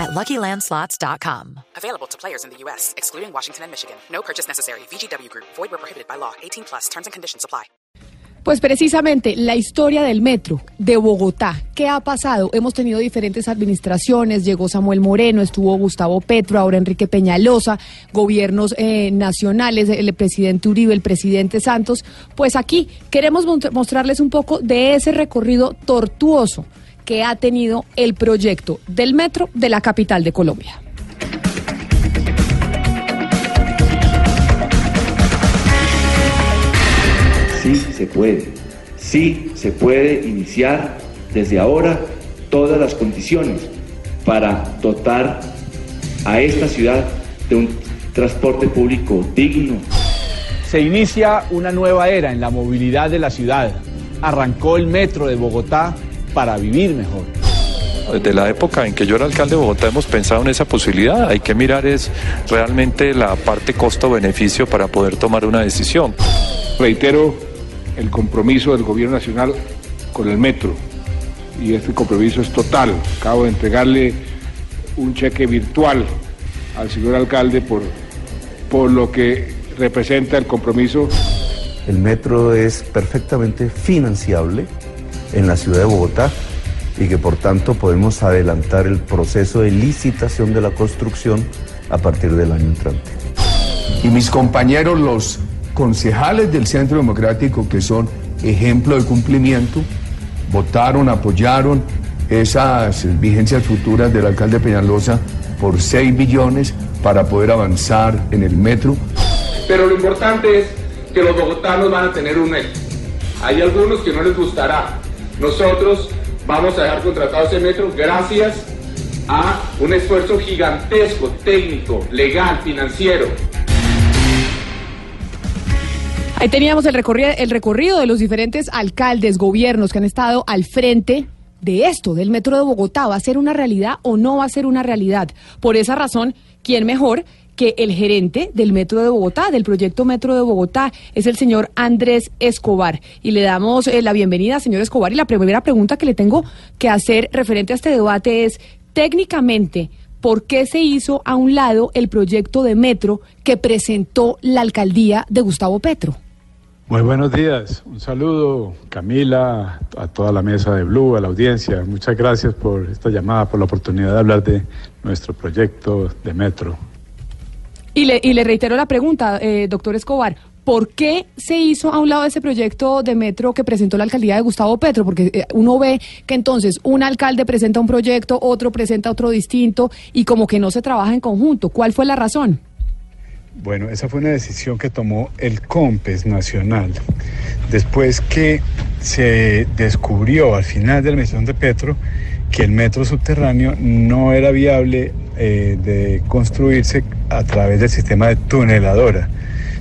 at LuckyLandSlots.com. Available to players in the U.S., excluding Washington and Michigan. No purchase necessary. VGW Group. Void where prohibited by law. 18 plus. Terms and conditions apply. Pues precisamente la historia del metro de Bogotá. ¿Qué ha pasado? Hemos tenido diferentes administraciones. Llegó Samuel Moreno, estuvo Gustavo Petro, ahora Enrique Peñalosa, gobiernos eh, nacionales, el presidente Uribe, el presidente Santos. Pues aquí queremos mostrarles un poco de ese recorrido tortuoso que ha tenido el proyecto del metro de la capital de Colombia. Sí se puede, sí se puede iniciar desde ahora todas las condiciones para dotar a esta ciudad de un transporte público digno. Se inicia una nueva era en la movilidad de la ciudad. Arrancó el metro de Bogotá para vivir mejor. Desde la época en que yo era alcalde de Bogotá hemos pensado en esa posibilidad. Hay que mirar es realmente la parte costo-beneficio para poder tomar una decisión. Reitero el compromiso del gobierno nacional con el metro y este compromiso es total. Acabo de entregarle un cheque virtual al señor alcalde por, por lo que representa el compromiso. El metro es perfectamente financiable en la ciudad de Bogotá y que por tanto podemos adelantar el proceso de licitación de la construcción a partir del año entrante. Y mis compañeros, los concejales del Centro Democrático, que son ejemplo de cumplimiento, votaron, apoyaron esas vigencias futuras del alcalde Peñalosa por 6 billones para poder avanzar en el metro. Pero lo importante es que los bogotanos van a tener un metro. Hay algunos que no les gustará. Nosotros vamos a dejar contratado ese metro gracias a un esfuerzo gigantesco, técnico, legal, financiero. Ahí teníamos el recorrido, el recorrido de los diferentes alcaldes, gobiernos que han estado al frente de esto, del metro de Bogotá. ¿Va a ser una realidad o no va a ser una realidad? Por esa razón, ¿quién mejor que el gerente del Metro de Bogotá, del proyecto Metro de Bogotá, es el señor Andrés Escobar. Y le damos eh, la bienvenida, señor Escobar. Y la primera pregunta que le tengo que hacer referente a este debate es, técnicamente, ¿por qué se hizo a un lado el proyecto de Metro que presentó la alcaldía de Gustavo Petro? Muy buenos días, un saludo Camila, a toda la mesa de Blue, a la audiencia. Muchas gracias por esta llamada, por la oportunidad de hablar de nuestro proyecto de metro. Y le, y le reitero la pregunta, eh, doctor Escobar, ¿por qué se hizo a un lado ese proyecto de metro que presentó la alcaldía de Gustavo Petro? Porque eh, uno ve que entonces un alcalde presenta un proyecto, otro presenta otro distinto y como que no se trabaja en conjunto. ¿Cuál fue la razón? Bueno, esa fue una decisión que tomó el COMPES Nacional después que se descubrió al final de la misión de Petro que el metro subterráneo no era viable eh, de construirse a través del sistema de tuneladora,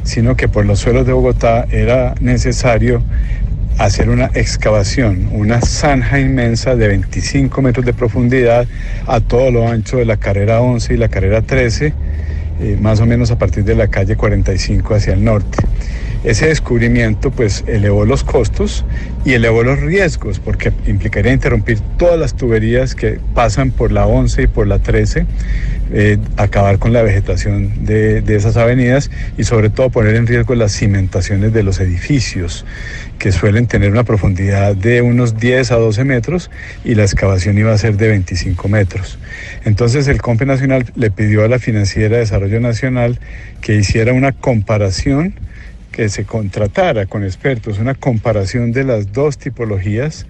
sino que por los suelos de Bogotá era necesario hacer una excavación, una zanja inmensa de 25 metros de profundidad a todo lo ancho de la carrera 11 y la carrera 13 eh, más o menos a partir de la calle 45 hacia el norte. Ese descubrimiento pues elevó los costos y elevó los riesgos porque implicaría interrumpir todas las tuberías que pasan por la 11 y por la 13, eh, acabar con la vegetación de, de esas avenidas y sobre todo poner en riesgo las cimentaciones de los edificios que suelen tener una profundidad de unos 10 a 12 metros y la excavación iba a ser de 25 metros. Entonces el COMPE Nacional le pidió a la Financiera de Desarrollo Nacional que hiciera una comparación que se contratara con expertos una comparación de las dos tipologías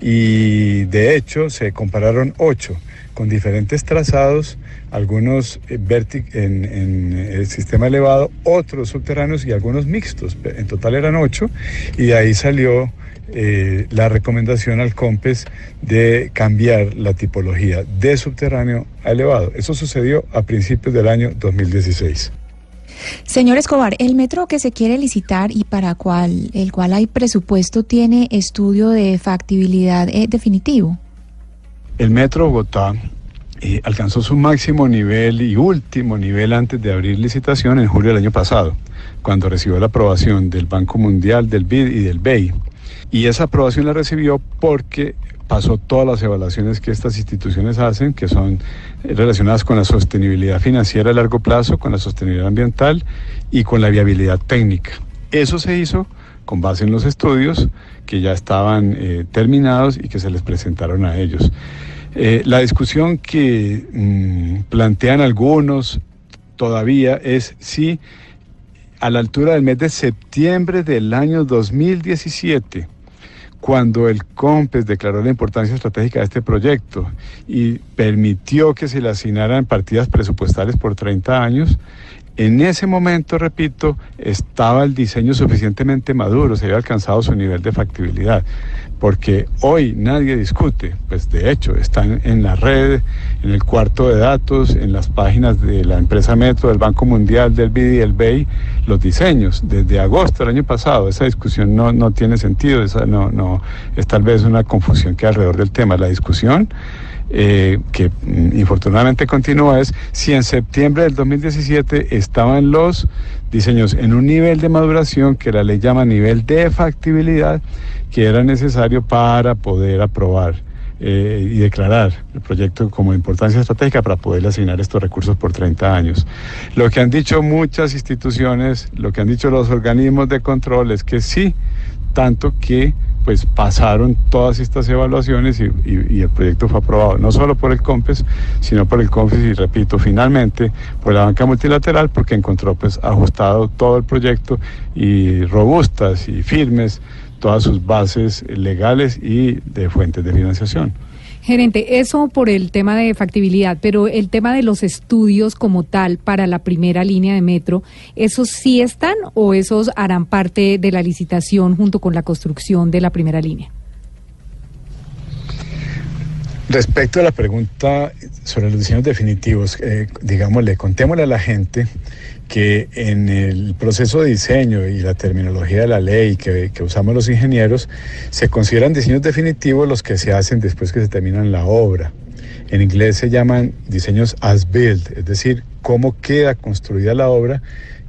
y de hecho se compararon ocho con diferentes trazados, algunos eh, en, en, el sistema elevado, otros subterráneos y algunos mixtos. En total eran ocho y de ahí salió eh, la recomendación al COMPES de cambiar la tipología de subterráneo a elevado. Eso sucedió a principios del año 2016. Señor Escobar, el metro que se quiere licitar y para cual, el cual hay presupuesto tiene estudio de factibilidad eh, definitivo. El metro Bogotá eh, alcanzó su máximo nivel y último nivel antes de abrir licitación en julio del año pasado, cuando recibió la aprobación del Banco Mundial, del BID y del BEI. Y esa aprobación la recibió porque pasó todas las evaluaciones que estas instituciones hacen, que son relacionadas con la sostenibilidad financiera a largo plazo, con la sostenibilidad ambiental y con la viabilidad técnica. Eso se hizo con base en los estudios que ya estaban eh, terminados y que se les presentaron a ellos. Eh, la discusión que mm, plantean algunos todavía es si a la altura del mes de septiembre del año 2017, cuando el COMPES declaró la importancia estratégica de este proyecto y permitió que se le asignaran partidas presupuestales por 30 años, en ese momento, repito, estaba el diseño suficientemente maduro, se había alcanzado su nivel de factibilidad, porque hoy nadie discute, pues de hecho están en la red, en el cuarto de datos, en las páginas de la empresa Metro, del Banco Mundial, del BID y del BEI, los diseños. Desde agosto del año pasado, esa discusión no, no tiene sentido, esa no, no, es tal vez una confusión que hay alrededor del tema. La discusión eh, que mm, infortunadamente continúa es si en septiembre del 2017 estaban los diseños en un nivel de maduración que la ley llama nivel de factibilidad que era necesario para poder aprobar eh, y declarar el proyecto como de importancia estratégica para poder asignar estos recursos por 30 años. Lo que han dicho muchas instituciones, lo que han dicho los organismos de control es que sí, tanto que pues pasaron todas estas evaluaciones y, el proyecto fue aprobado no solo por el COMPES, sino por el COMPES y repito, finalmente por la banca multilateral porque encontró pues ajustado todo el proyecto y robustas y firmes todas sus bases legales y de fuentes de financiación. Gerente, eso por el tema de factibilidad, pero el tema de los estudios como tal para la primera línea de metro, ¿esos sí están o esos harán parte de la licitación junto con la construcción de la primera línea? Respecto a la pregunta sobre los diseños definitivos, eh, digámosle, contémosle a la gente que en el proceso de diseño y la terminología de la ley que, usamos los ingenieros, se consideran diseños definitivos los que se hacen después que se terminan la obra. En inglés se llaman diseños as built, es decir, cómo queda construida la obra,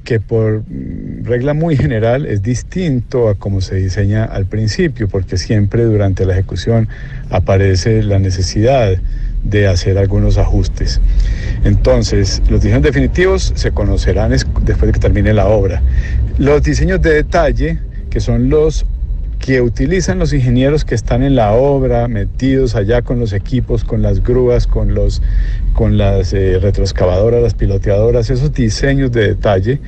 que por mm, regla muy general es distinto a cómo se diseña al principio, porque siempre durante la ejecución aparece la necesidad de hacer algunos ajustes. Entonces, los diseños definitivos se conocerán después de que termine la obra. Los diseños de detalle, que son los que utilizan los ingenieros que están en la obra, metidos allá con los equipos, con las grúas, con, los, con las eh, retroexcavadoras, las piloteadoras, esos diseños de detalle,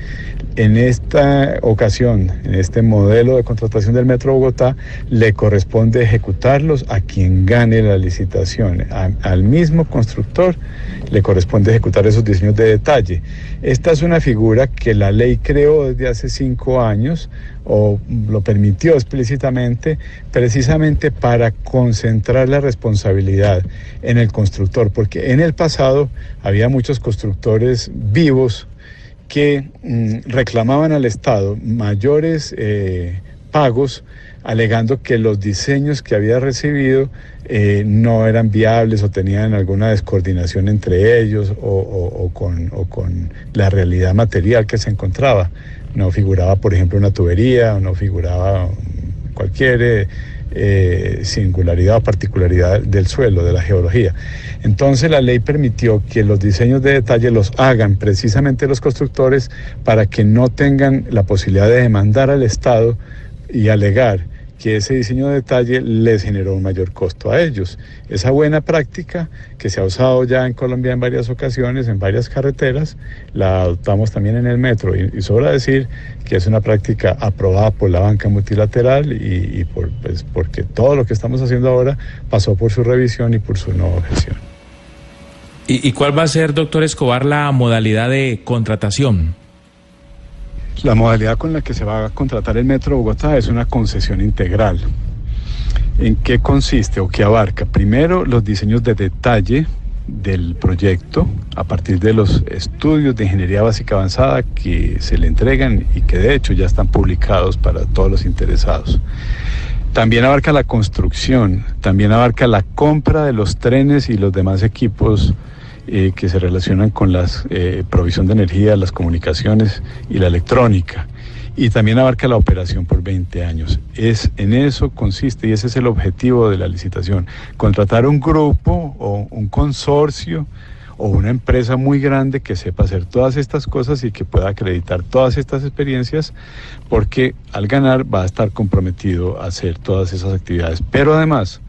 en esta ocasión, en este modelo de contratación del Metro Bogotá, le corresponde ejecutarlos a quien gane la licitación. al mismo constructor le corresponde ejecutar esos diseños de detalle. Esta es una figura que la ley creó desde hace cinco años o lo permitió explícitamente precisamente para concentrar la responsabilidad en el constructor, porque en el pasado había muchos constructores vivos que mm, reclamaban al Estado mayores eh, pagos alegando que los diseños que había recibido eh, no eran viables o tenían alguna descoordinación entre ellos o, con, la realidad material que se encontraba. No figuraba, por ejemplo, una tubería no figuraba cualquier eh, singularidad o particularidad del suelo, de la geología. Entonces la ley permitió que los diseños de detalle los hagan precisamente los constructores para que no tengan la posibilidad de demandar al Estado y alegar que ese diseño de detalle les generó un mayor costo a ellos. Esa buena práctica que se ha usado ya en Colombia en varias ocasiones, en varias carreteras, la adoptamos también en el metro. Y, sobra decir que es una práctica aprobada por la banca multilateral y, por, pues, porque todo lo que estamos haciendo ahora pasó por su revisión y por su no objeción. ¿Y cuál va a ser, doctor Escobar, la modalidad de contratación? La modalidad con la que se va a contratar el Metro Bogotá es una concesión integral. ¿En qué consiste o qué abarca? Primero, los diseños de detalle del proyecto a partir de los estudios de ingeniería básica avanzada que se le entregan y que de hecho ya están publicados para todos los interesados. También abarca la construcción, también abarca la compra de los trenes y los demás equipos eh, que se relacionan con la eh, provisión de energía, las comunicaciones y la electrónica. Y también abarca la operación por 20 años. Es, en eso consiste y ese es el objetivo de la licitación. Contratar un grupo o un consorcio o una empresa muy grande que sepa hacer todas estas cosas y que pueda acreditar todas estas experiencias, porque al ganar va a estar comprometido a hacer todas esas actividades. Pero además,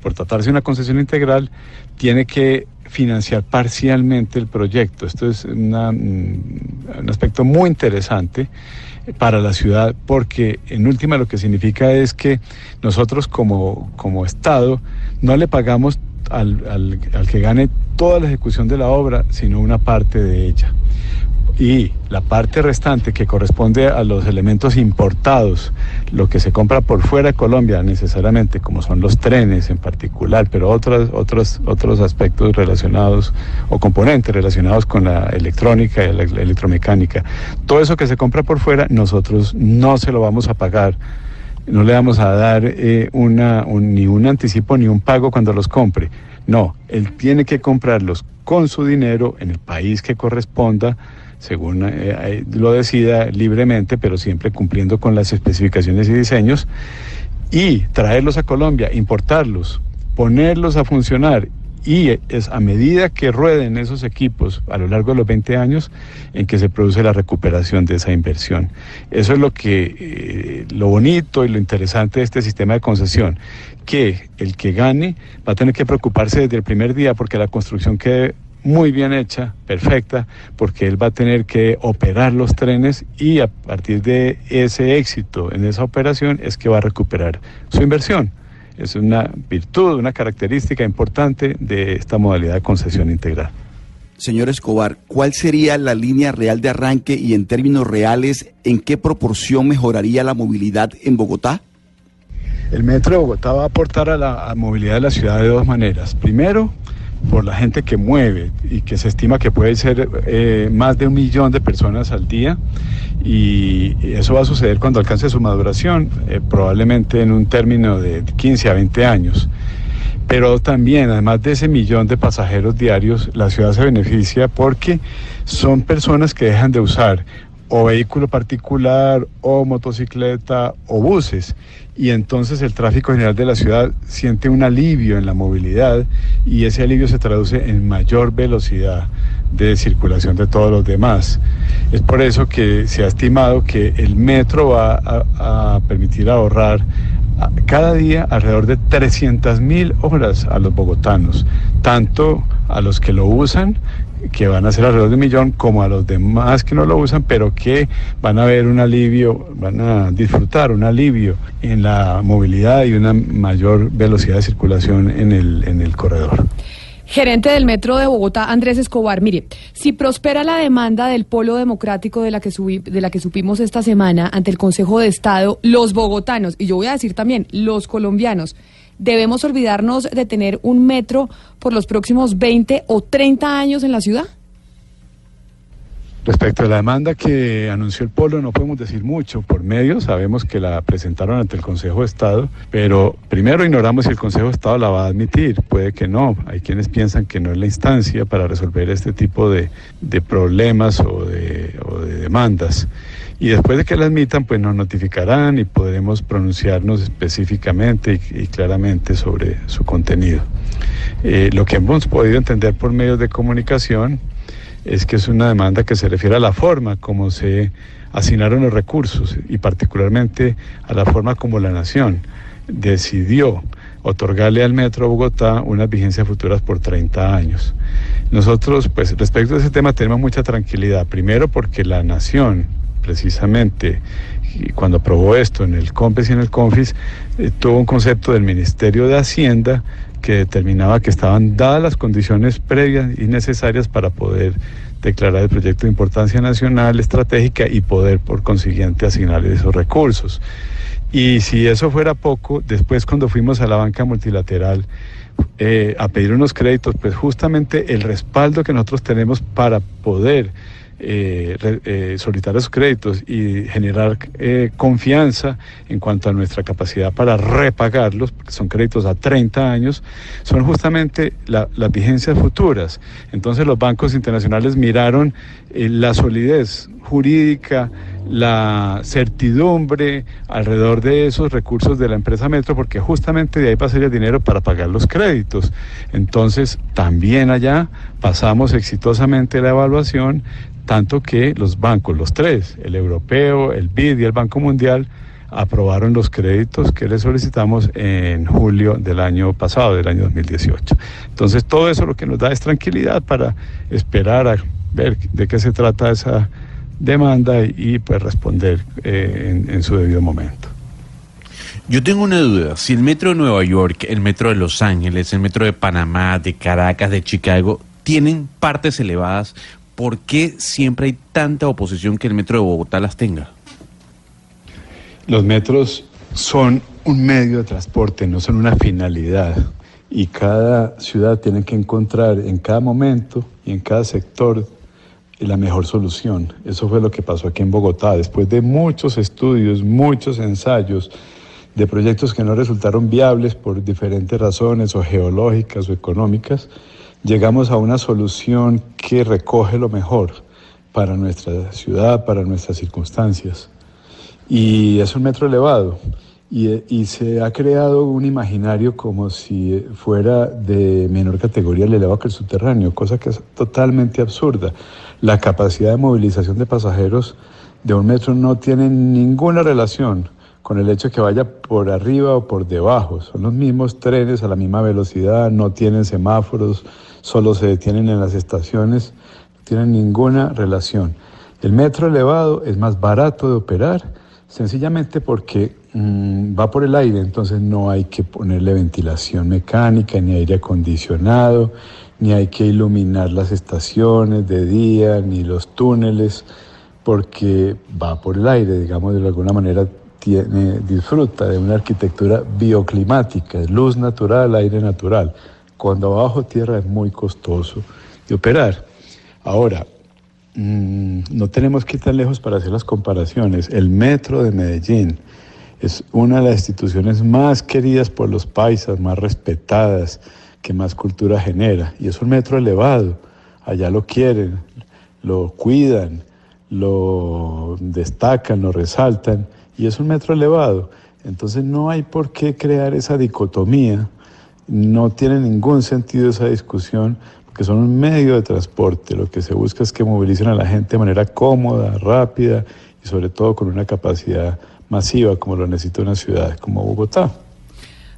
por tratarse de una concesión integral, tiene que financiar parcialmente el proyecto. Esto es mm, un aspecto muy interesante para la ciudad porque en última lo que significa es que nosotros como, como Estado no le pagamos al, al, al que gane toda la ejecución de la obra, sino una parte de ella. Y la parte restante que corresponde a los elementos importados, lo que se compra por fuera de Colombia necesariamente, como son los trenes en particular, pero otros, otros, otros aspectos relacionados o componentes relacionados con la electrónica y la electromecánica, todo eso que se compra por fuera, nosotros no se lo vamos a pagar no le vamos a dar eh, una, un, ni un anticipo ni un pago cuando los compre. No, él tiene que comprarlos con su dinero en el país que corresponda, según eh, lo decida libremente, pero siempre cumpliendo con las especificaciones y diseños, y traerlos a Colombia, importarlos, ponerlos a funcionar y es a medida que rueden esos equipos a lo largo de los 20 años en que se produce la recuperación de esa inversión. Eso es lo que eh, lo bonito y lo interesante de este sistema de concesión, que el que gane va a tener que preocuparse desde el primer día porque la construcción quede muy bien hecha, perfecta, porque él va a tener que operar los trenes y a partir de ese éxito en esa operación es que va a recuperar su inversión es una virtud, una característica importante de esta modalidad de concesión integral. Señor Escobar, ¿cuál sería la línea real de arranque y en términos reales, en qué proporción mejoraría la movilidad en Bogotá? El metro de Bogotá va a aportar a la movilidad de la ciudad de dos maneras. Primero, por la gente que mueve y que se estima que puede ser eh, más de un millón de personas al día y eso va a suceder cuando alcance su maduración, eh, probablemente en un término de 15 a 20 años. Pero también, además de ese millón de pasajeros diarios, la ciudad se beneficia porque son personas que dejan de usar o vehículo particular o motocicleta o buses y entonces el tráfico general de la ciudad siente un alivio en la movilidad y ese alivio se traduce en mayor velocidad de circulación de todos los demás. Es por eso que se ha estimado que el metro va a, permitir ahorrar cada día alrededor de 300 mil horas a los bogotanos, tanto a los que lo usan que van a ser alrededor de un millón, como a los demás que no lo usan, pero que van a ver un alivio, van a disfrutar un alivio en la movilidad y una mayor velocidad de circulación en el, en el corredor. Gerente del Metro de Bogotá, Andrés Escobar, mire, si prospera la demanda del Polo Democrático de la que de la que supimos esta semana ante el Consejo de Estado, los bogotanos, y yo voy a decir también los colombianos, ¿Debemos olvidarnos de tener un metro por los próximos 20 o 30 años en la ciudad? Respecto a la demanda que anunció el Polo, no podemos decir mucho. Por medio sabemos que la presentaron ante el Consejo de Estado, pero primero ignoramos si el Consejo de Estado la va a admitir. Puede que no. Hay quienes piensan que no es la instancia para resolver este tipo de, problemas de, o de demandas y después de que la admitan, pues nos notificarán y podremos pronunciarnos específicamente y, claramente sobre su contenido. Eh, lo que hemos podido entender por medios de comunicación es que es una demanda que se refiere a la forma como se asignaron los recursos y particularmente a la forma como la nación decidió otorgarle al Metro Bogotá unas vigencias futuras por 30 años. Nosotros, pues respecto a ese tema tenemos mucha tranquilidad, primero porque la nación precisamente cuando aprobó esto en el COMPES y en el CONFIS, eh, tuvo un concepto del Ministerio de Hacienda que determinaba que estaban dadas las condiciones previas y necesarias para poder declarar el proyecto de importancia nacional estratégica y poder por consiguiente asignar esos recursos. Y si eso fuera poco, después cuando fuimos a la banca multilateral, eh, a pedir unos créditos, pues justamente el respaldo que nosotros tenemos para poder eh, eh, solicitar esos créditos y generar confianza en cuanto a nuestra capacidad para repagarlos, porque son créditos a 30 años, son justamente las vigencias futuras. Entonces los bancos internacionales miraron la solidez jurídica, la certidumbre alrededor de esos recursos de la empresa Metro, porque justamente de ahí pasaría el dinero para pagar los créditos. Entonces, también allá pasamos exitosamente la evaluación, tanto que los bancos, los tres, el europeo, el BID y el Banco Mundial, aprobaron los créditos que le solicitamos en julio del año pasado, del año 2018. Entonces, todo eso lo que nos da es tranquilidad para esperar a ver de qué se trata esa demanda y, pues responder eh, en, su debido momento. Yo tengo una duda, si el metro de Nueva York, el metro de Los Ángeles, el metro de Panamá, de Caracas, de Chicago, tienen partes elevadas, ¿por qué siempre hay tanta oposición que el metro de Bogotá las tenga? Los metros son un medio de transporte, no son una finalidad. Y cada ciudad tiene que encontrar en cada momento y en cada sector la mejor solución. Eso fue lo que pasó aquí en Bogotá. Después de muchos estudios, muchos ensayos de proyectos que no resultaron viables por diferentes razones o geológicas o económicas, llegamos a una solución que recoge lo mejor para nuestra ciudad, para nuestras circunstancias. Y es un metro elevado. Y, se ha creado un imaginario como si fuera de menor categoría el elevado que el subterráneo, cosa que es totalmente absurda. La capacidad de movilización de pasajeros de un metro no tiene ninguna relación con el hecho de que vaya por arriba o por debajo. Son los mismos trenes a la misma velocidad, no tienen semáforos, solo se detienen en las estaciones, no tienen ninguna relación. El metro elevado es más barato de operar, sencillamente porque Mm, va por el aire, entonces no hay que ponerle ventilación mecánica, ni aire acondicionado, ni hay que iluminar las estaciones de día, ni los túneles, porque va por el aire, digamos, de alguna manera tiene, disfruta de una arquitectura bioclimática, luz natural, aire natural. Cuando abajo tierra es muy costoso de operar. Ahora, mm, no tenemos que ir tan lejos para hacer las comparaciones. El metro de Medellín, es una de las instituciones más queridas por los paisas, más respetadas, que más cultura genera. Y es un metro elevado, allá lo quieren, lo cuidan, lo destacan, lo resaltan, y es un metro elevado. Entonces no hay por qué crear esa dicotomía, no tiene ningún sentido esa discusión, porque son un medio de transporte, lo que se busca es que movilicen a la gente de manera cómoda, rápida y sobre todo con una capacidad masiva como lo necesita una ciudad como Bogotá.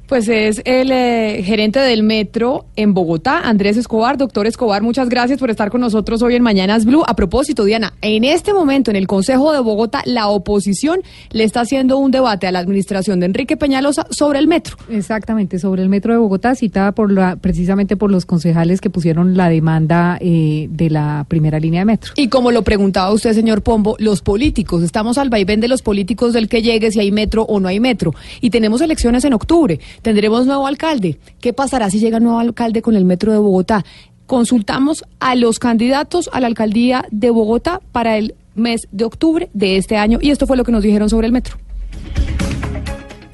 Pues es el eh, gerente del metro en Bogotá, Andrés Escobar. Doctor Escobar, muchas gracias por estar con nosotros hoy en Mañanas Blue. A propósito, Diana, en este momento en el Consejo de Bogotá, la oposición le está haciendo un debate a la administración de Enrique Peñalosa sobre el metro. Exactamente, sobre el metro de Bogotá, citada por la, precisamente por los concejales que pusieron la demanda eh, de la primera línea de metro. Y como lo preguntaba usted, señor Pombo, los políticos, estamos al vaivén de los políticos del que llegue si hay metro o no hay metro. Y tenemos elecciones en octubre tendremos nuevo alcalde. ¿Qué pasará si llega nuevo alcalde con el metro de Bogotá? Consultamos a los candidatos a la alcaldía de Bogotá para el mes de octubre de este año y esto fue lo que nos dijeron sobre el metro.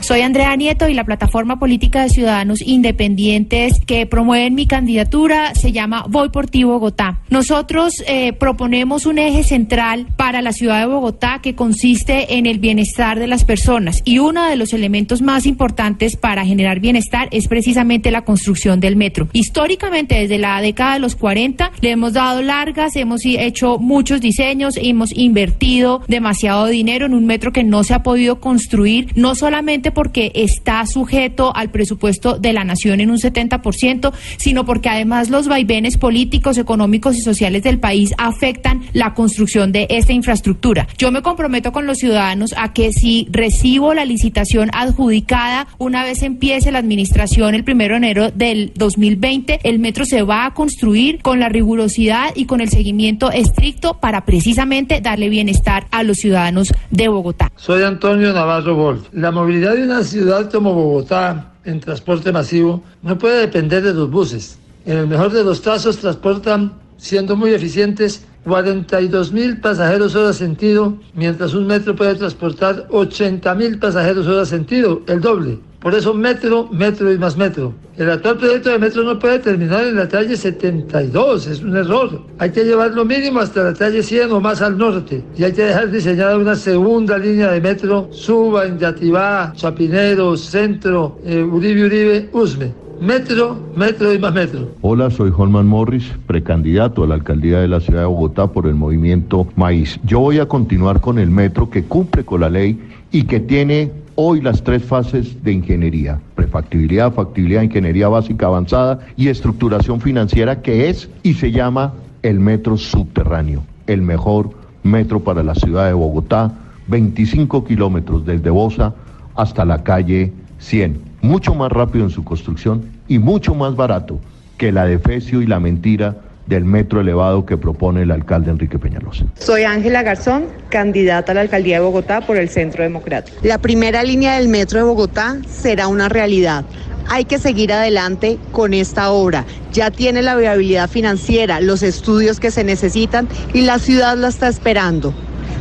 Soy Andrea Nieto y la plataforma política de ciudadanos independientes que promueven mi candidatura se llama Voy por ti Bogotá. Nosotros eh, proponemos un eje central para la ciudad de Bogotá que consiste en el bienestar de las personas y uno de los elementos más importantes para generar bienestar es precisamente la construcción del metro. Históricamente desde la década de los 40 le hemos dado largas, hemos hecho muchos diseños, hemos invertido demasiado dinero en un metro que no se ha podido construir, no solamente porque está sujeto al presupuesto de la nación en un 70%, sino porque además los vaivenes políticos, económicos y sociales del país afectan la construcción de esta infraestructura. Yo me comprometo con los ciudadanos a que si recibo la licitación adjudicada, una vez empiece la administración el primero de enero del 2020, el metro se va a construir con la rigurosidad y con el seguimiento estricto para precisamente darle bienestar a los ciudadanos de Bogotá. Soy Antonio Navarro Wolf. La movilidad una ciudad como Bogotá en transporte masivo, no puede depender de los buses. En el mejor de los casos transportan, siendo muy eficientes, 42 mil pasajeros hora sentido, mientras un metro puede transportar 80 mil pasajeros hora sentido, el doble. Por eso metro, metro y más metro. El actual proyecto de metro no puede terminar en la calle 72, es un error. Hay que llevarlo mínimo hasta la calle 100 o más al norte. Y hay que dejar diseñada una segunda línea de metro, Suba, Inyativá, Chapinero, Centro, eh, Uribe, Uribe, Usme. Metro, metro y más metro. Hola, soy Holman Morris, precandidato a la alcaldía de la ciudad de Bogotá por el movimiento Maíz. Yo voy a continuar con el metro que cumple con la ley y que tiene hoy las tres fases de ingeniería, prefactibilidad, factibilidad, ingeniería básica avanzada y estructuración financiera, que es y se llama el metro subterráneo, el mejor metro para la ciudad de Bogotá, 25 kilómetros desde Bosa hasta la calle 100 mucho más rápido en su construcción y mucho más barato que la defecio y la mentira del metro elevado que propone el alcalde Enrique Peñalosa. Soy Ángela Garzón, candidata a la alcaldía de Bogotá por el Centro Democrático. La primera línea del metro de Bogotá será una realidad. Hay que seguir adelante con esta obra. Ya tiene la viabilidad financiera, los estudios que se necesitan y la ciudad la está esperando.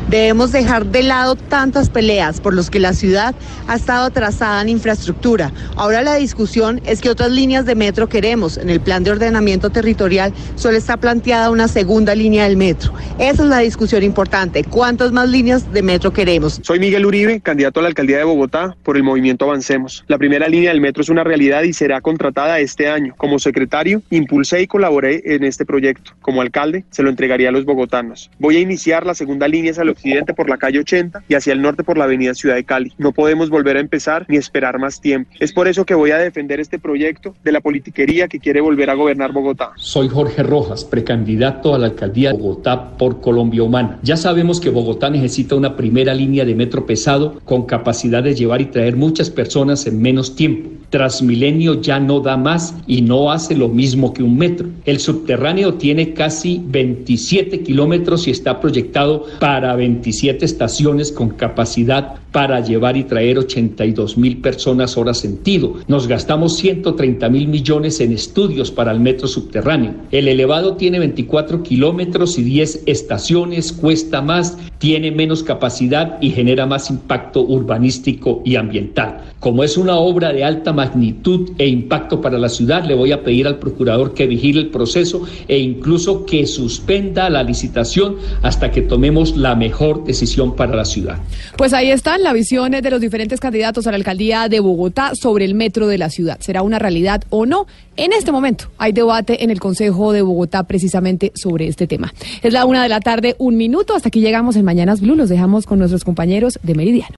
Debemos dejar de lado tantas peleas por los que la ciudad ha estado atrasada en infraestructura. Ahora la discusión es que otras líneas de metro queremos. En el plan de ordenamiento territorial solo está planteada una segunda línea del metro. Esa es la discusión importante. ¿Cuántas más líneas de metro queremos? Soy Miguel Uribe, candidato a la alcaldía de Bogotá por el movimiento Avancemos. La primera línea del metro es una realidad y será contratada este año. Como secretario, impulsé y colaboré en este proyecto. Como alcalde, se lo entregaría a los bogotanos. Voy a iniciar la segunda línea occidente por la calle 80 y hacia el norte por la avenida Ciudad de Cali. No podemos volver a empezar ni esperar más tiempo. Es por eso que voy a defender este proyecto de la politiquería que quiere volver a gobernar Bogotá. Soy Jorge Rojas, precandidato a la alcaldía de Bogotá por Colombia Humana. Ya sabemos que Bogotá necesita una primera línea de metro pesado con capacidad de llevar y traer muchas personas en menos tiempo. Transmilenio ya no da más y no hace lo mismo que un metro. El subterráneo tiene casi 27 kilómetros y está proyectado para 27 estaciones con capacidad para llevar y traer 82 mil personas hora sentido. Nos gastamos 130 mil millones en estudios para el metro subterráneo. El elevado tiene 24 kilómetros y 10 estaciones, cuesta más, tiene menos capacidad y genera más impacto urbanístico y ambiental. Como es una obra de alta magnitud e impacto para la ciudad, le voy a pedir al procurador que vigile el proceso e incluso que suspenda la licitación hasta que tomemos la mejor decisión para la ciudad. Pues ahí están las visiones de los diferentes candidatos a la alcaldía de Bogotá sobre el metro de la ciudad. ¿Será una realidad o no? En este momento hay debate en el Consejo de Bogotá precisamente sobre este tema. Es la una de la tarde, un minuto. Hasta aquí llegamos en Mañanas Blue. Los dejamos con nuestros compañeros de Meridiano.